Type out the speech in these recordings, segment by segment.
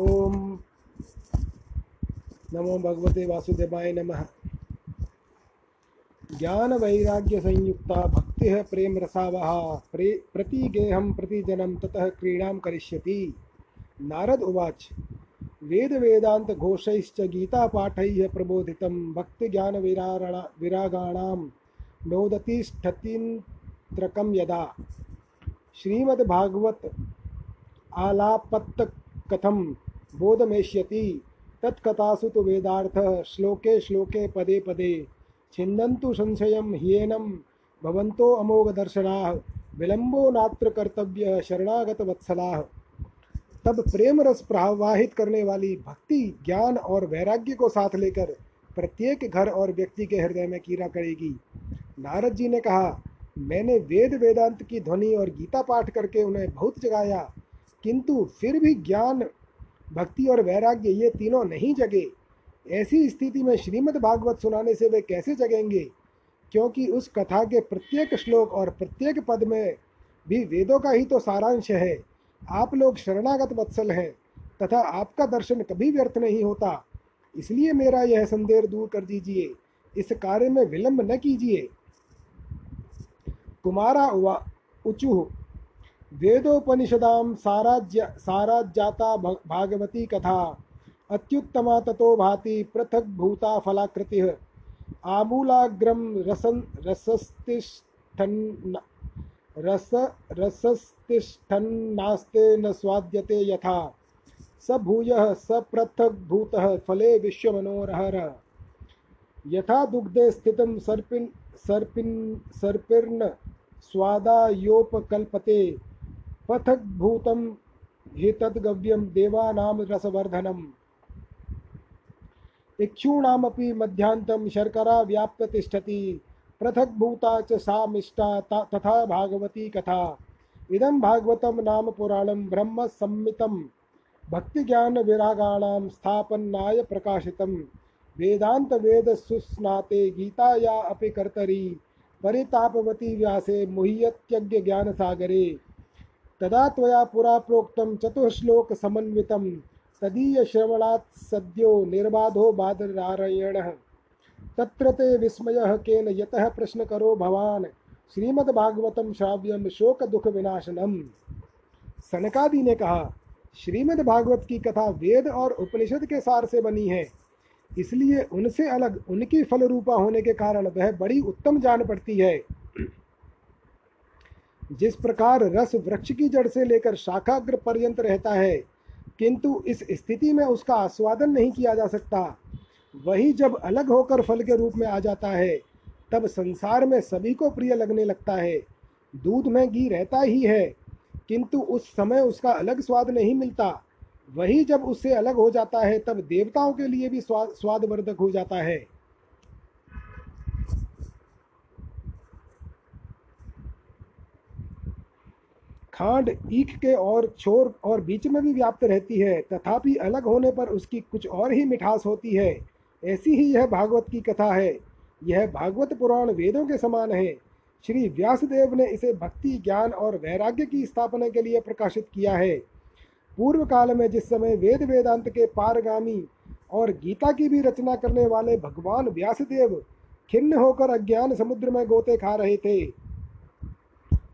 ओम नमो भगवते वासुदेवाय नमः। ज्ञान वैराग्य संयुक्ता भक्ति प्रेम रसावहा प्रे प्रतिगेहम प्रतिजनम ततः क्रीड़ा करिष्यति। नारद उवाच, वेद वेदांत घोषैश्च गीता पाठैः प्रबोधितं भक्ति ज्ञान विरारणा विरागाणां नोदतिष्ठतीन्त्रकं यदा। श्रीमद्भागवत आलापत्त कथम बोधमेष्यति। तत्कथासु तो वेदार्थ श्लोके श्लोके पदे पदे। छिन्दन्तु संशयं ह्येनं भवन्तो अमोघदर्शनाः विलंबो नात्र कर्तव्य शरणागत वत्सलाः तब प्रेम रस प्रवाहित करने वाली भक्ति, ज्ञान और वैराग्य को साथ लेकर प्रत्येक घर और व्यक्ति के हृदय में कीरा करेगी। नारद जी ने कहा, मैंने वेद वेदांत की ध्वनि और गीता पाठ करके उन्हें बहुत जगाया, किंतु फिर भी ज्ञान भक्ति और वैराग्य ये तीनों नहीं जगे। ऐसी स्थिति में श्रीमद् भागवत सुनाने से वे कैसे जगेंगे? क्योंकि उस कथा के प्रत्येक श्लोक और प्रत्येक पद में भी वेदों का ही तो सारांश है। आप लोग शरणागत वत्सल हैं, तथा आपका दर्शन कभी व्यर्थ नहीं होता। इसलिए मेरा यह संदेह दूर कर दीजिए। इस कार्य में विलंब न कीजिए। कुमारा उचुह वेदोपनिषदां साराज्य साराज्याता भागवती कथा। अत्युत्तमा ततो भाति पृथक भूता फलाकृतिः। आमूलाग्रम रसन रसस्तिष्ठन् रस रसस्तिष्ठन्नास्ते न स्वाद्यते यथा। स भूयः, स पृथक् भूतः फले विश्वमनोरहर। यथा दुग्धे स्थितं सर्पिन् सर्पिन् सर्पिर्न स्वादायोपकल्पते। पृथक् भूतं हि तद्गव्यं देवानां रसवर्धनम्। इक्षूणामपि मध्यान्तं शर्करा व्याप्त तिष्ठति। पृथक् भूता च सा मिष्टा तथा भागवती कथा। इदं भागवतं नाम पुराणं ब्रह्म संमितं भक्तिज्ञानविरागाणां स्थापन्नाय प्रकाशितं वेदान्तवेदसुस्नाते गीताया अपि कर्तरी। परितापवती व्यासे मुह्यत्यज्ञज्ञानसागरे तदा त्वया पुरा प्रोक्तं चतुश्लोकसमन्वितं तदीयश्रवणात् सद्यो निर्बाधो बादरायणः तत्र ते विस्मयः केन यतः भवान् श्रीमद्भागवतं श्राव्यम शोक दुख विनाशनम सनकादि ने कहा श्रीमद् भागवत की कथा वेद और उपनिषद के सार से बनी है। इसलिए उनसे अलग उनकी फल रूपा होने के कारण वह बड़ी उत्तम जान पड़ती है। जिस प्रकार रस वृक्ष की जड़ से लेकर शाखाग्र पर्यंत रहता है, किंतु इस स्थिति में उसका आस्वादन नहीं किया जा सकता। वही जब अलग होकर फल के रूप में आ जाता है, तब संसार में सभी को प्रिय लगने लगता है। दूध में घी रहता ही है, किंतु उस समय उसका अलग स्वाद नहीं मिलता। वही जब उससे अलग हो जाता है, तब देवताओं के लिए भी स्वाद स्वादवर्धक हो जाता है। खांड, ईख के और छोर और बीच में भी व्याप्त रहती है, तथापि अलग होने पर उसकी कुछ और ही मिठास होती है। ऐसी ही यह भागवत की कथा है। यह भागवत पुराण वेदों के समान है। श्री व्यासदेव ने इसे भक्ति, ज्ञान और वैराग्य की स्थापना के लिए प्रकाशित किया है। पूर्व काल में जिस समय वेद वेदांत के पारगामी और गीता की भी रचना करने वाले भगवान व्यासदेव खिन्न होकर अज्ञान समुद्र में गोते खा रहे थे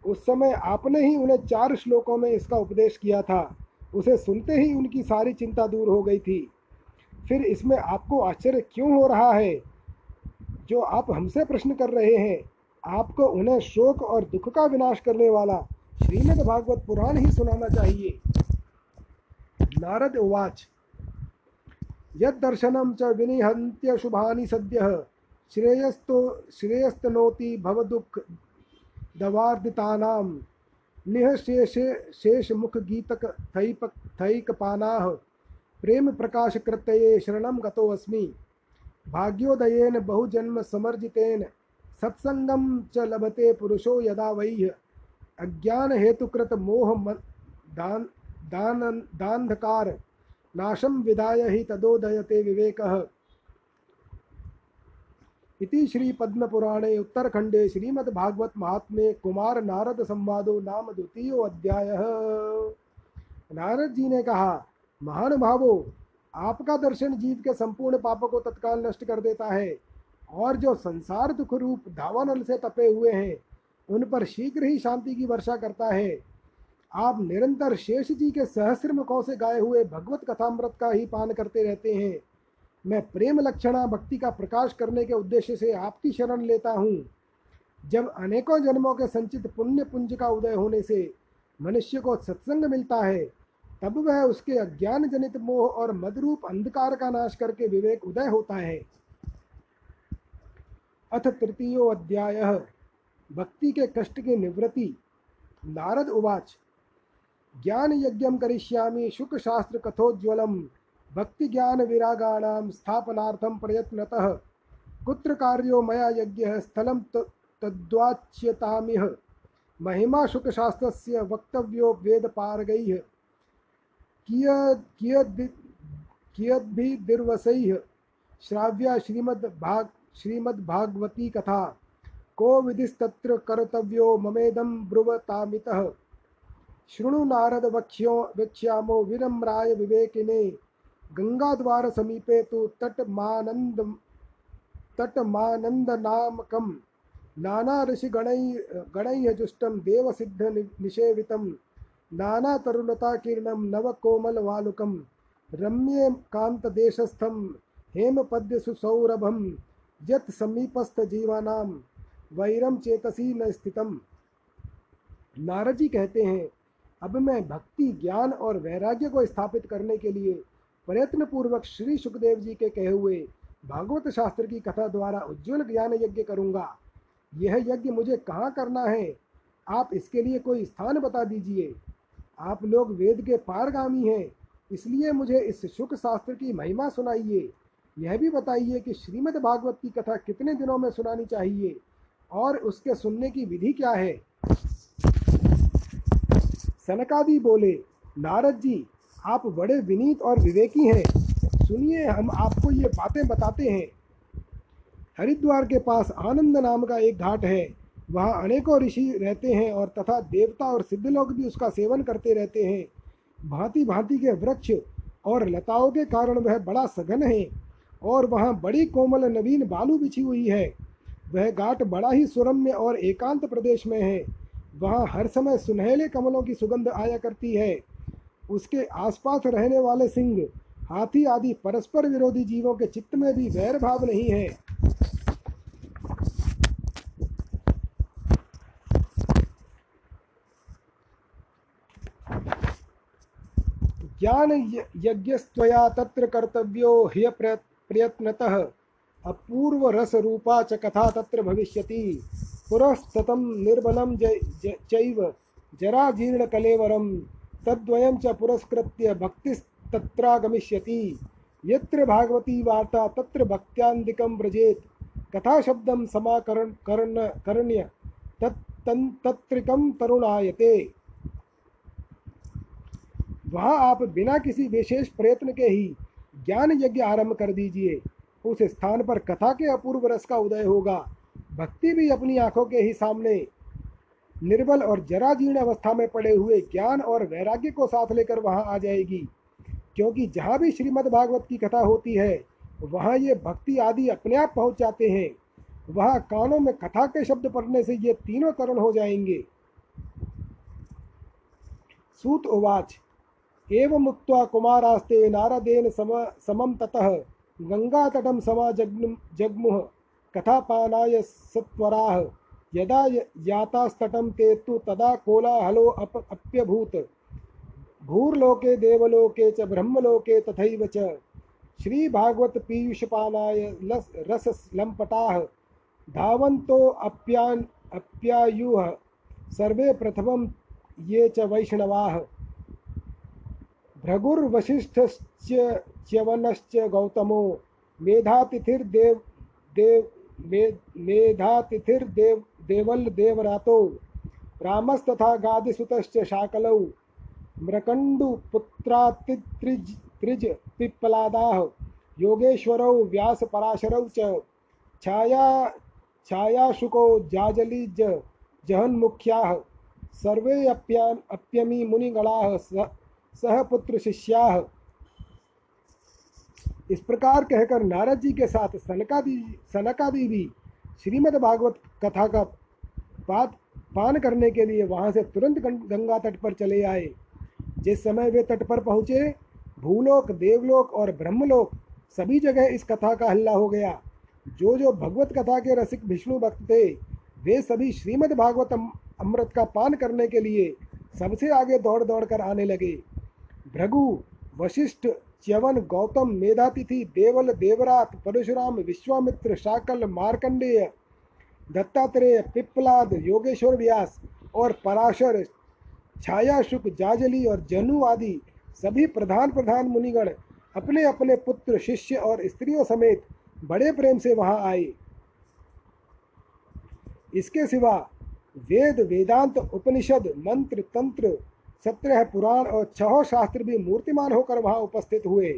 उस समय आपने ही उन्हें चार श्लोकों में इसका उपदेश किया था। उसे सुनते ही उनकी सारी चिंता दूर हो गई थी। फिर इसमें आपको आश्चर्य क्यों हो रहा है? जो आप हमसे प्रश्न कर रहे हैं, आपको उन्हें शोक और दुख का विनाश करने वाला श्रीमद् भागवत पुराण ही सुनाना चाहिए। नारद उवाच यदर्शनं च विनिहन्त्य शुभानि सद्य, श्रेयस्तो श्रेयस्तनोति भवदुःख दवार्दितानां निःशेषे शेषमुखगीतक थैप थैकपानाः प्रेम प्रकाश कृतये शरणं गतोऽस्मि। भाग्योदयेन बहुजन्म समर्जितेन सत्संगम च लभते पुरुषो यदा वै। अज्ञान हेतुकृत मोह दान दान दान्धकार नाशम विदाय ही तदोदयते विवेकः। इति श्री पद्म पुराणे उत्तरखंडे श्रीमद्भागवत महात्म्ये कुमार नारद संवादो नाम द्वितीय अध्याय। नारद जी ने कहा, महानुभावो, आपका दर्शन जीव के संपूर्ण पापों को तत्काल नष्ट कर देता है और जो संसार दुख रूप धावानल से तपे हुए हैं, उन पर शीघ्र ही शांति की वर्षा करता है। आप निरंतर शेष जी के सहस्र मुखों से गाए हुए भगवत कथामृत का ही पान करते रहते हैं। मैं प्रेम लक्षणा भक्ति का प्रकाश करने के उद्देश्य से आपकी शरण लेता हूँ। जब अनेकों जन्मों के संचित पुण्य पुंज का उदय होने से मनुष्य को सत्संग मिलता है, तब वह उसके अज्ञान जनित मोह और मदरूप अंधकार का नाश करके विवेक उदय होता है। अथ तृतीयो अध्याय, भक्ति के कष्ट की निवृत्ति। नारद उवाच, ज्ञान यज्ञ करिष्यामि शुक शास्त्र कथोज्वलम भक्ति ज्ञान विरागाणाम स्थापनार्थम प्रयत्नतः कुत्र कार्यो मया यज्ञ स्थलम तद्वाच्यतामिह। महिमा शुक शास्त्रस्य वक्तव्यो वेद पारगैः कियद् कियद् कियद्भिर्वसैः। श्राव्या श्रीमद् भाग, श्रीमद्भागवती कथा, को विधिस्तत्र कर्तव्यो ममेदं ब्रुवतामितः। शृणु नारद वक्ष्यो वक्ष्यामो विनम्राय विवेकिने गंगाद्वार समीपे तो तु तटमानंद तटमानन्दनामकं नाना गणैः जुष्टं निषेवितं। नानातरुलताकीर्णं नवकोमलवालुकं। रम्ये कान्तदेशस्थं हेमपद्यसुसौरभं। यत् समीपस्थजीवानां वैरम चेतसी न स्थितम। नारद जी कहते हैं, अब मैं भक्ति, ज्ञान और वैराग्य को स्थापित करने के लिए प्रयत्न पूर्वक श्री सुखदेव जी के कहे हुए भागवत शास्त्र की कथा द्वारा उज्जवल ज्ञान यज्ञ करूँगा। यह यज्ञ मुझे कहाँ करना है? आप इसके लिए कोई स्थान बता दीजिए। आप लोग वेद के पारगामी हैं, इसलिए मुझे इस शुक शास्त्र की महिमा सुनाइए। यह भी बताइए कि श्रीमद् भागवत की कथा कितने दिनों में सुनानी चाहिए और उसके सुनने की विधि क्या है? सनकादि बोले, नारद जी आप बड़े विनीत और विवेकी हैं। सुनिए, हम आपको ये बातें बताते हैं। हरिद्वार के पास आनंद नाम का एक घाट है। वहाँ अनेकों ऋषि रहते हैं और तथा देवता और सिद्ध लोग भी उसका सेवन करते रहते हैं। भांति भांति के वृक्ष और लताओं के कारण वह बड़ा सघन है और वहाँ बड़ी कोमल नवीन बालू बिछी हुई है। वह घाट बड़ा ही सुरम्य और एकांत प्रदेश में है। वहाँ हर समय सुनहले कमलों की सुगंध आया करती है। उसके आसपास रहने वाले सिंह, हाथी आदि परस्पर विरोधी जीवों के चित्त में भी वैर भाव नहीं है। ज्ञान यज्ञस्त्वया तत्र कर्तव्यो ह्य प्रयत्नतः, अपूर्व रस रूपा च कथा तत्र भविष्यति। पुरस्ततं निर्बलं चैव जराजीर्णकलेवरं तद्वयं च पुरस्कृत्य भक्तिस्तत्रागमिष्यति। यत्र भागवती वार्ता, तत्र भक्त्यान्दिकं व्रजेत्। कथाशब्दं समाकरण कर्ण करण्य तत् तत्रिकं तरुणायते। वहाँ आप बिना किसी विशेष प्रयत्न के ही ज्ञान यज्ञ आरंभ कर दीजिए। उस स्थान पर कथा के अपूर्व रस का उदय होगा। भक्ति भी अपनी आँखों के ही सामने निर्बल और जराजीर्ण अवस्था में पड़े हुए ज्ञान और वैराग्य को साथ लेकर वहाँ आ जाएगी। क्योंकि जहाँ भी श्रीमद् भागवत की कथा होती है, वहाँ ये भक्ति आदि अपने आप पहुँच जाते हैं। वहाँ कानों में कथा के शब्द पढ़ने से ये तीनों करण हो जाएँगे। सूत उवाच, एवं मुक्त कुमारास्ते नारदेन सम समम ततः गंगातटम समा जग्मुह, कथापानाय सत्वराः यदा यातास्तटं ते तु तदा कोलाहलो अप अप्यभूत। भूर्लोके, देवलोके च ब्रह्मलोके तथैव च। श्रीभागवत पीयूषपानाय लस रसलम्पटाः धावन्तो अप्यान् अप्यायुः। सर्वे प्रथमं ये च वैष्णवाः। भृगुर्वशिष्ठश्च च्यवनश्च गौतमो। मेधातिथिर्देव देव मे मेधातिथिर्देव देवल देवरातो, रामस्तथा गादिसुतश्च शाकलौ मृकण्डुपुत्रातित्रिज त्रिज पिप्पलादाः योगेश्वरौ व्यासपराशरौ च, छाया, छायाशुको जाजलिज जहन्मुख्याः, सर्वे अप्यमी मुनिगणाः सह पुत्रशिष्याः इस प्रकार कहकर नारद जी के साथ सनकादि सनकादि भी श्रीमद् भागवत कथा का पात, पान करने के लिए वहाँ से तुरंत गंगा तट पर चले आए। जिस समय वे तट पर पहुँचे, भूलोक, देवलोक और ब्रह्मलोक, सभी जगह इस कथा का हल्ला हो गया। जो जो भगवत कथा के रसिक विष्णु भक्त थे, वे सभी श्रीमद् भागवत अमृत का पान करने के लिए सबसे आगे दौड़ दौड़ कर आने लगे। भृगु, वशिष्ठ च्यवन गौतम मेधातिथि देवल देवरात परशुराम विश्वामित्र शाकल मार्कंडेय, दत्तात्रेय पिप्पलाद योगेश्वर व्यास और पराशर छाया शुक जाजली और जनु आदि सभी प्रधान प्रधान मुनिगण अपने अपने पुत्र, शिष्य और स्त्रियों समेत बड़े प्रेम से वहाँ आए। इसके सिवा वेद, वेदांत, उपनिषद, मंत्र, तंत्र सत्रह पुराण और छह शास्त्र भी मूर्तिमान होकर वहाँ उपस्थित हुए।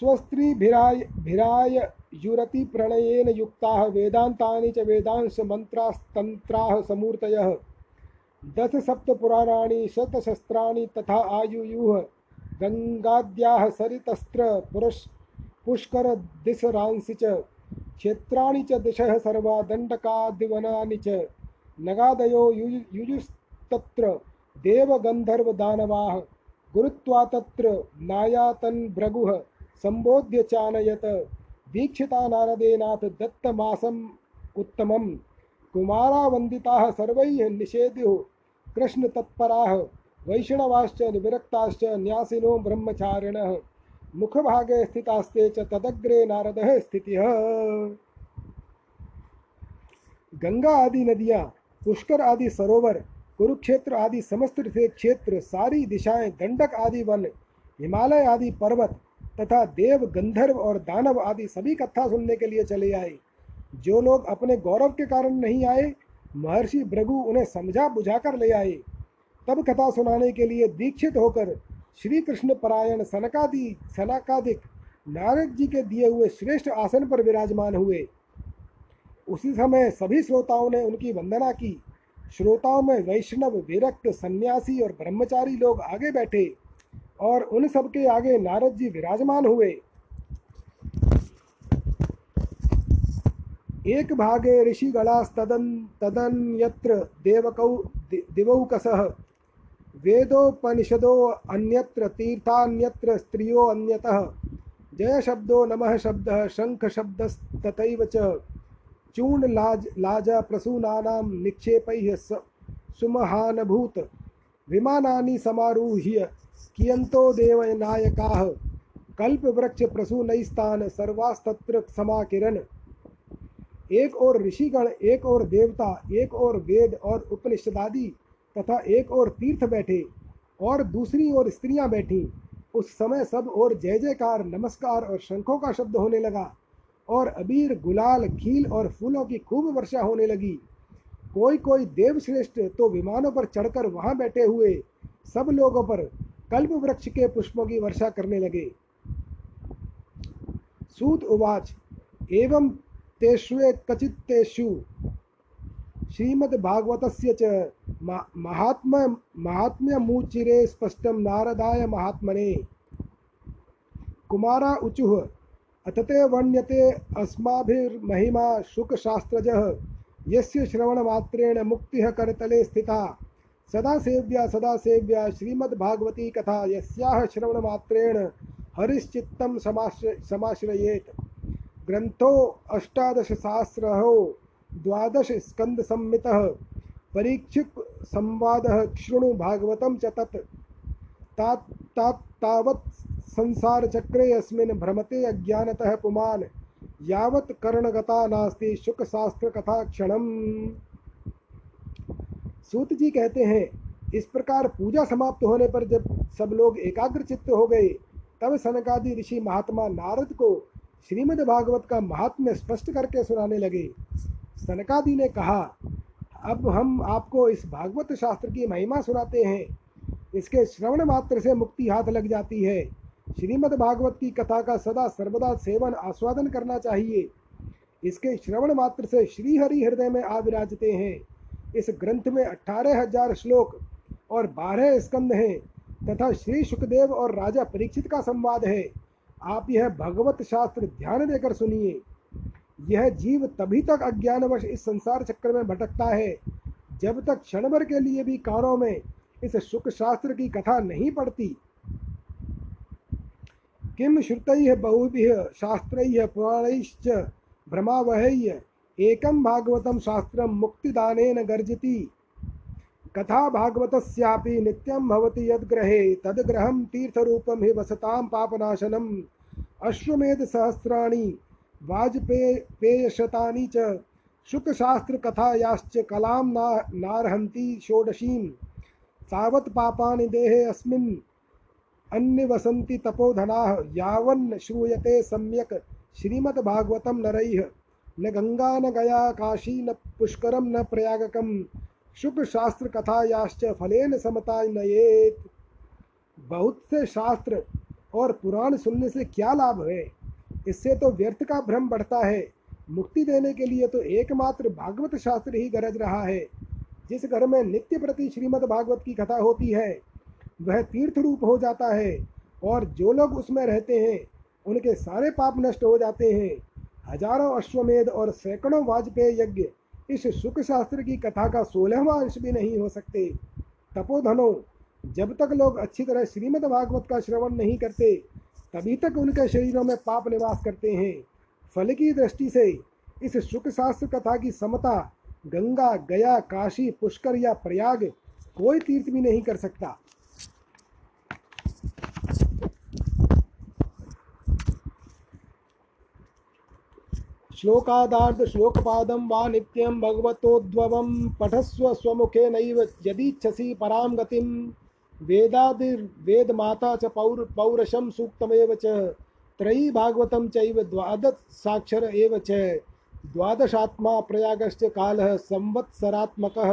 स्वस्त्री भिराय भिराय युरति प्रणयेन युक्ताः वेदान्तानि च वेदांश मन्त्रास्तन्त्राः समूर्तयः। दश सप्तपुराणानि शतशस्त्राणि तथा आयुयुः गङ्गाद्याः सरितस्त्र पुरुष पुष्करदिशरांसि च। क्षेत्राणि च दिशः सर्वा दण्डकादिवनानि च। नगादयो युयुस्तत्र देवगन्धर्वदानवाः गुरुत्वा तत्र नायातन्भृगुः सम्बोध्य चानयत, दीक्षिता नारदेनाथ दत्तमासम् उत्तमं कुमारावन्दिताः सर्वैः निषेध्युः कृष्णतत्पराः, वैष्णवाश्च विरक्ताश्च न्यासिनो ब्रह्मचारिणः। मुखभागे स्थितास्ते च तदग्रे नारदः स्थितिः। गंगा आदि नदियाँ, पुष्कर आदि सरोवर, कुरुक्षेत्र आदि समस्त क्षेत्र, सारी दिशाएँ, दंडक आदि वन, हिमालय आदि पर्वत तथा देव, गंधर्व और दानव आदि सभी कथा सुनने के लिए चले आए। जो लोग अपने गौरव के कारण नहीं आए, महर्षि भृगु उन्हें समझा बुझाकर ले आए। तब कथा सुनाने के लिए दीक्षित होकर श्री कृष्ण परायण सनकादि, सनकादिक नारद जी के दिए हुए श्रेष्ठ आसन पर विराजमान हुए। उसी समय सभी श्रोताओं ने उनकी वंदना की। श्रोताओं में वैष्णव, विरक्त, सन्यासी और ब्रह्मचारी लोग आगे बैठे और उन सबके आगे नारद जी विराजमान हुए। एक भागे ऋषिगणास्तदन तदन्यत्र देवकौ दिवौकसः वेदोपनिषदो अन्यत्र, तीर्थान्यत्र, स्त्रियो अन्यतः। जय शब्दो नमः शब्दः शंख शब्दस्तथैव च। चूर्ण लाज, लाजा प्रसूनानां निक्षेपैः सुमहानभूत। विमानानि समारूह्य कियंतो देवनायकाः। कल्पवृक्ष प्रसूनैस्तान सर्वास्तत्र समाकिरन। एक और ऋषिगण, एक और देवता, एक और वेद और उपनिषदादि। तथा एक और तीर्थ बैठे और दूसरी ओर स्त्रियाँ बैठी। उस समय सब और जय जयकार, नमस्कार और शंखों का शब्द होने लगा और अबीर, गुलाल, खील और फूलों की खूब वर्षा होने लगी। कोई कोई देवश्रेष्ठ तो विमानों पर चढ़कर वहाँ बैठे हुए सब लोगों पर कल्प वृक्ष के पुष्पों की वर्षा करने लगे। सूत उवाच, एवं तेष्वे कचित्तेषु श्रीमद्भागवतस्य च महात्म महात्म्यमुचिरे स्पष्टं नारदाय महात्मने। कुमारा उचुः, अतते वर्ण्यते अस्माभिर्महिमा शुकशास्त्रजः, यस्य श्रवणमात्रेण मुक्तिः करतले स्थिता। सदा सेव्या सदा सेव्या श्रीमद्भागवती कथा, यस्याः श्रवणमात्रेण हरिश्चित्तं समाश्र, समाश्रयेत। ग्रन्थो अष्टादशसहस्रहो द्वादशस्कन्दसंमितः परीक्षिक संवादः शृणु भागवतं च तावत् संसारचक्रे अस्मिन् भ्रमते अज्ञानतः पुमान्। यावत् कर्णगता नास्ति शुकशास्त्रकथा क्षणम्। सूत जी कहते हैं, इस प्रकार पूजा समाप्त होने पर जब सब लोग एकाग्र चित्त हो गए, तब सनकादि ऋषि महात्मा नारद को श्रीमद् भागवत का महात्म्य स्पष्ट करके सुनाने लगे। सनकादि ने कहा, अब हम आपको इस भागवत शास्त्र की महिमा सुनाते हैं। इसके श्रवण मात्र से मुक्ति हाथ लग जाती है। श्रीमद् भागवत की कथा का सदा सर्वदा सेवन आस्वादन करना चाहिए। इसके श्रवण मात्र से श्री हरि हृदय में आ विराजते हैं। इस ग्रंथ में अठारह हज़ार श्लोक और बारह स्कंद हैं, तथा श्री सुखदेव और राजा परीक्षित का संवाद है। आप यह भगवत शास्त्र ध्यान देकर सुनिए। यह जीव तभी तक अज्ञानवश इस संसार चक्र में भटकता है, जब तक क्षण भर के लिए भी कानों में इस सुख शास्त्र की कथा नहीं पड़ती। किम श्रुतैः बहुभिः शास्त्रैः पुराणैश्च भ्रमावहैः, एकं भागवतं शास्त्रं मुक्तिदानेन गर्जति। कथा भागवतस्यापि नित्यं भवति यद्ग्रहे, तद्ग्रहं तीर्थरूपं हि वसतां पापनाशनम्। अश्वमेधसहस्राणि वाजपेयशतानि च शुकशास्त्रकथायाश्च कलां ना, नार्हन्ति षोडशीं देहे अस्मिन् अन्यवसन्ति तपोधनाः। यावन् श्रूयते सम्यक् श्रीमद्भागवतं नरैः। न गंगा न गया, काशी, न पुष्करम न प्रयागकम शुक्र शास्त्र कथायाश्च फलेन समता नयेत। बहुत से शास्त्र और पुराण सुनने से क्या लाभ है? इससे तो व्यर्थ का भ्रम बढ़ता है। मुक्ति देने के लिए तो एकमात्र भागवत शास्त्र ही गरज रहा है। जिस घर में नित्य प्रति श्रीमद् भागवत की कथा होती है, वह तीर्थ रूप हो जाता है और जो लोग उसमें रहते हैं, उनके सारे पाप नष्ट हो जाते हैं। हज़ारों अश्वमेध और सैकड़ों वाजपेयी यज्ञ इस सुख शास्त्र की कथा का सोलहवा अंश भी नहीं हो सकते। तपोधनो, जब तक लोग अच्छी तरह श्रीमद् भागवत का श्रवण नहीं करते तभी तक उनके शरीरों में पाप निवास करते हैं। फल की दृष्टि से इस सुख शास्त्र कथा की समता, गंगा, गया, काशी, पुष्कर या प्रयाग कोई तीर्थ भी नहीं कर सकता। श्लोकादार्ध श्लोकपादं वा नित्यं भगवतोद्भवं पठस्व स्वमुखेनैव यदीच्छसि परां गतिं वेदादिर्वेदमाता च पौर पौरशं सूक्तमेव च। त्रयी भागवतं चैव द्वादशाक्षर एव च। द्वादशात्मा प्रयागश्च कालः संवत्सरात्मकः।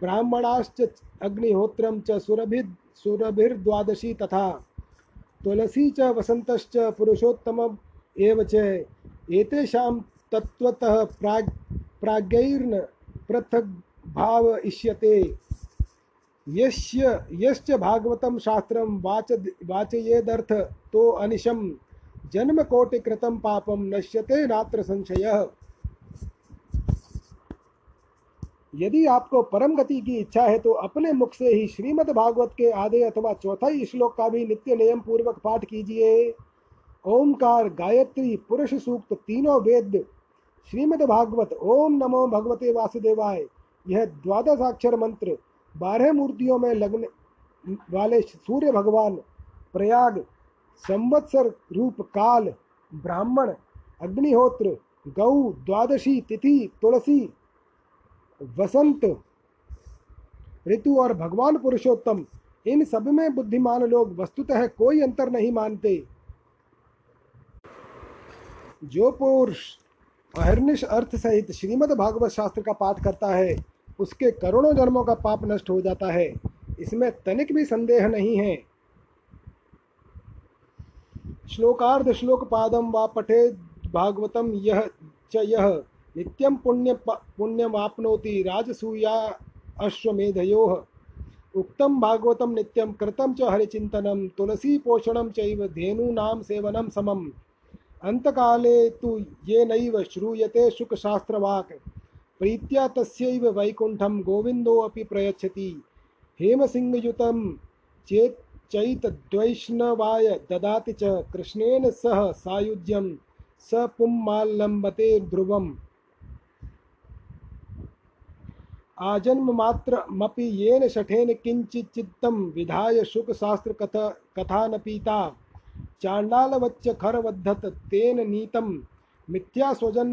ब्राह्मणाश्च अग्निहोत्रं च सुरभिर् सुरभिर्द्वादशी तथा। तुलसी च वसन्तश्च पुरुषोत्तम एव च। एतेषां तत्त्वतः प्राग् प्राज्ञैर्न पृथक् भाव इष्यते यस्य यश्च भागवतं शास्त्रं वाच, वाचयेदर्थ तो अनिशं। जन्मकोटिकृतं पापं नश्यते नात्र संशयः। यदि आपको परम गति की इच्छा है तो अपने मुख से ही श्रीमद् भागवत के आधे अथवा चौथाई श्लोक का भी नित्य नियम पूर्वक पाठ कीजिए। ओमकार गायत्री, पुरुष सूक्त तीनों वेद। श्रीमद् भागवत, ओम नमो भगवते वासुदेवाय। यह द्वादशाक्षर मंत्र। बारह मूर्तियों में लगने वाले सूर्य भगवान प्रयाग, संवत्सर रूप काल, ब्राह्मण, अग्निहोत्र, गौ, द्वादशी तिथि, तुलसी, वसंत ऋतु और भगवान पुरुषोत्तम, इन सब में बुद्धिमान लोग वस्तुतः कोई अंतर नहीं मानते। जो पुरुष अहर्निश अर्थ सहित श्रीमद् भागवत शास्त्र का पाठ करता है उसके करोड़ों जन्मों का पाप नष्ट हो जाता है। इसमें तनिक भी संदेह नहीं है। श्लोकार्ध श्लोक पादम व पठे भागवतम यह च यह नित्यम पुण्य पुण्यमाप्नोति राजसूया अश्वमेधयो। उक्तम भागवतम नित्यम कृतम च हरिचिंतनम तुलसी पोषणम चैव सेवनम समम। अंतकाले तु ये नैव श्रूयते प्रीत्या तस्यैव वैकुंठम गोविंदोऽपि प्रयच्छति। हेमसिंहयुतं चेत् चैतद्वैष्णवाय ददाति च कृष्णेन सह सायुज्यं स पुम्माल्लम्बते ध्रुवम्। आजन्ममात्रमपि येन शठेन किञ्चिच्चित्तं विधाय शुकशास्त्रकथा कथा न पीता चाण्डालवच्च खरवद्धत तेन नीतं मिथ्या स्वजन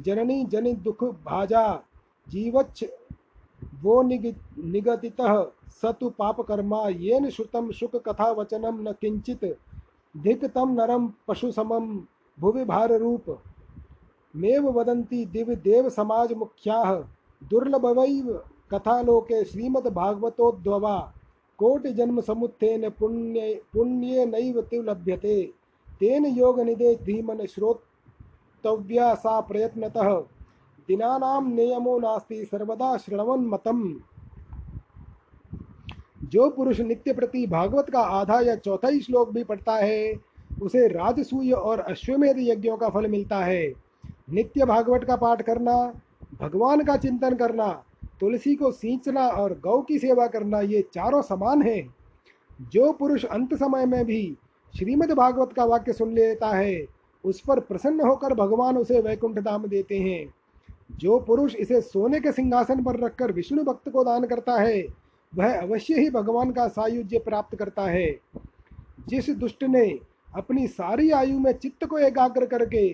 जननी जनि दुख भाजा, जीवच्छ वो निग निगतितः स तु पापकर्मा, येन श्रुतं शुककथावचनं न किञ्चित् धिक् तं नरं पशुसमं भुवि भाररूप मेव वदन्ति दिव्यदेवसमाजमुख्याः दुर्लभवैव कथालोके श्रीमद्भागवतोद्भवा, कोटिजन्मसमुत्थेन पुण्य पुण्येनैव तु लभ्यते तेन योगनिधे धीमन श्रोतव्या सा प्रयत्नतः। दिनानां नियमो नास्ति, सर्वदा शृण्वन्मतम् जो पुरुष नित्य प्रति भागवत का आधा या चौथा ही श्लोक भी पढ़ता है, उसे राजसूय और अश्वमेध यज्ञों का फल मिलता है। नित्य भागवत का पाठ करना, भगवान का चिंतन करना, तुलसी को सींचना और गौ की सेवा करना, ये चारों समान हैं। जो पुरुष अंत समय में भी श्रीमद् भागवत का वाक्य सुन लेता है उस पर प्रसन्न होकर भगवान उसे वैकुंठ धाम देते हैं। जो पुरुष इसे सोने के सिंहासन पर रखकर विष्णु भक्त को दान करता है, वह अवश्य ही भगवान का सायुज्य प्राप्त करता है। जिस दुष्ट ने अपनी सारी आयु में चित्त को एकाग्र करके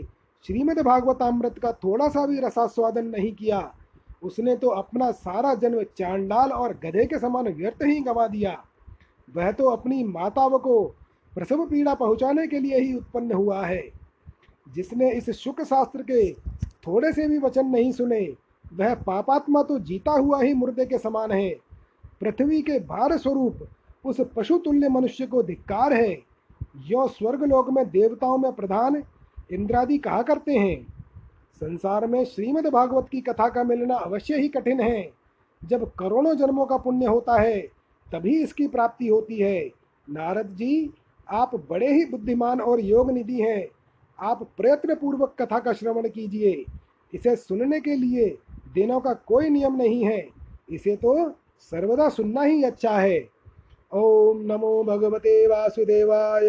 श्रीमद् भागवतामृत का थोड़ा सा भी रसास्वादन नहीं किया, उसने तो अपना सारा जन्म चांडाल और गधे के समान व्यर्थ ही गंवा दिया। वह तो अपनी माताओं को प्रसव पीड़ा पहुँचाने के लिए ही उत्पन्न हुआ है। जिसने इस शुक शास्त्र के थोड़े से भी वचन नहीं सुने, वह पापात्मा तो जीता हुआ ही मुर्दे के समान है। पृथ्वी के भार स्वरूप उस पशु तुल्य मनुष्य को धिक्कार है। यो स्वर्गलोक में देवताओं में प्रधान इंद्रादि कहा करते हैं। संसार में श्रीमद् भागवत की कथा का मिलना अवश्य ही कठिन है। जब करोड़ों जन्मों का पुण्य होता है, तभी इसकी प्राप्ति होती है। नारद जी, आप बड़े ही बुद्धिमान और योग निधि हैं। आप प्रयत्न पूर्वक कथा का श्रवण कीजिए। इसे सुनने के लिए दिनों का कोई नियम नहीं है। इसे तो सर्वदा सुनना ही अच्छा है। ओम नमो भगवते वासुदेवाय।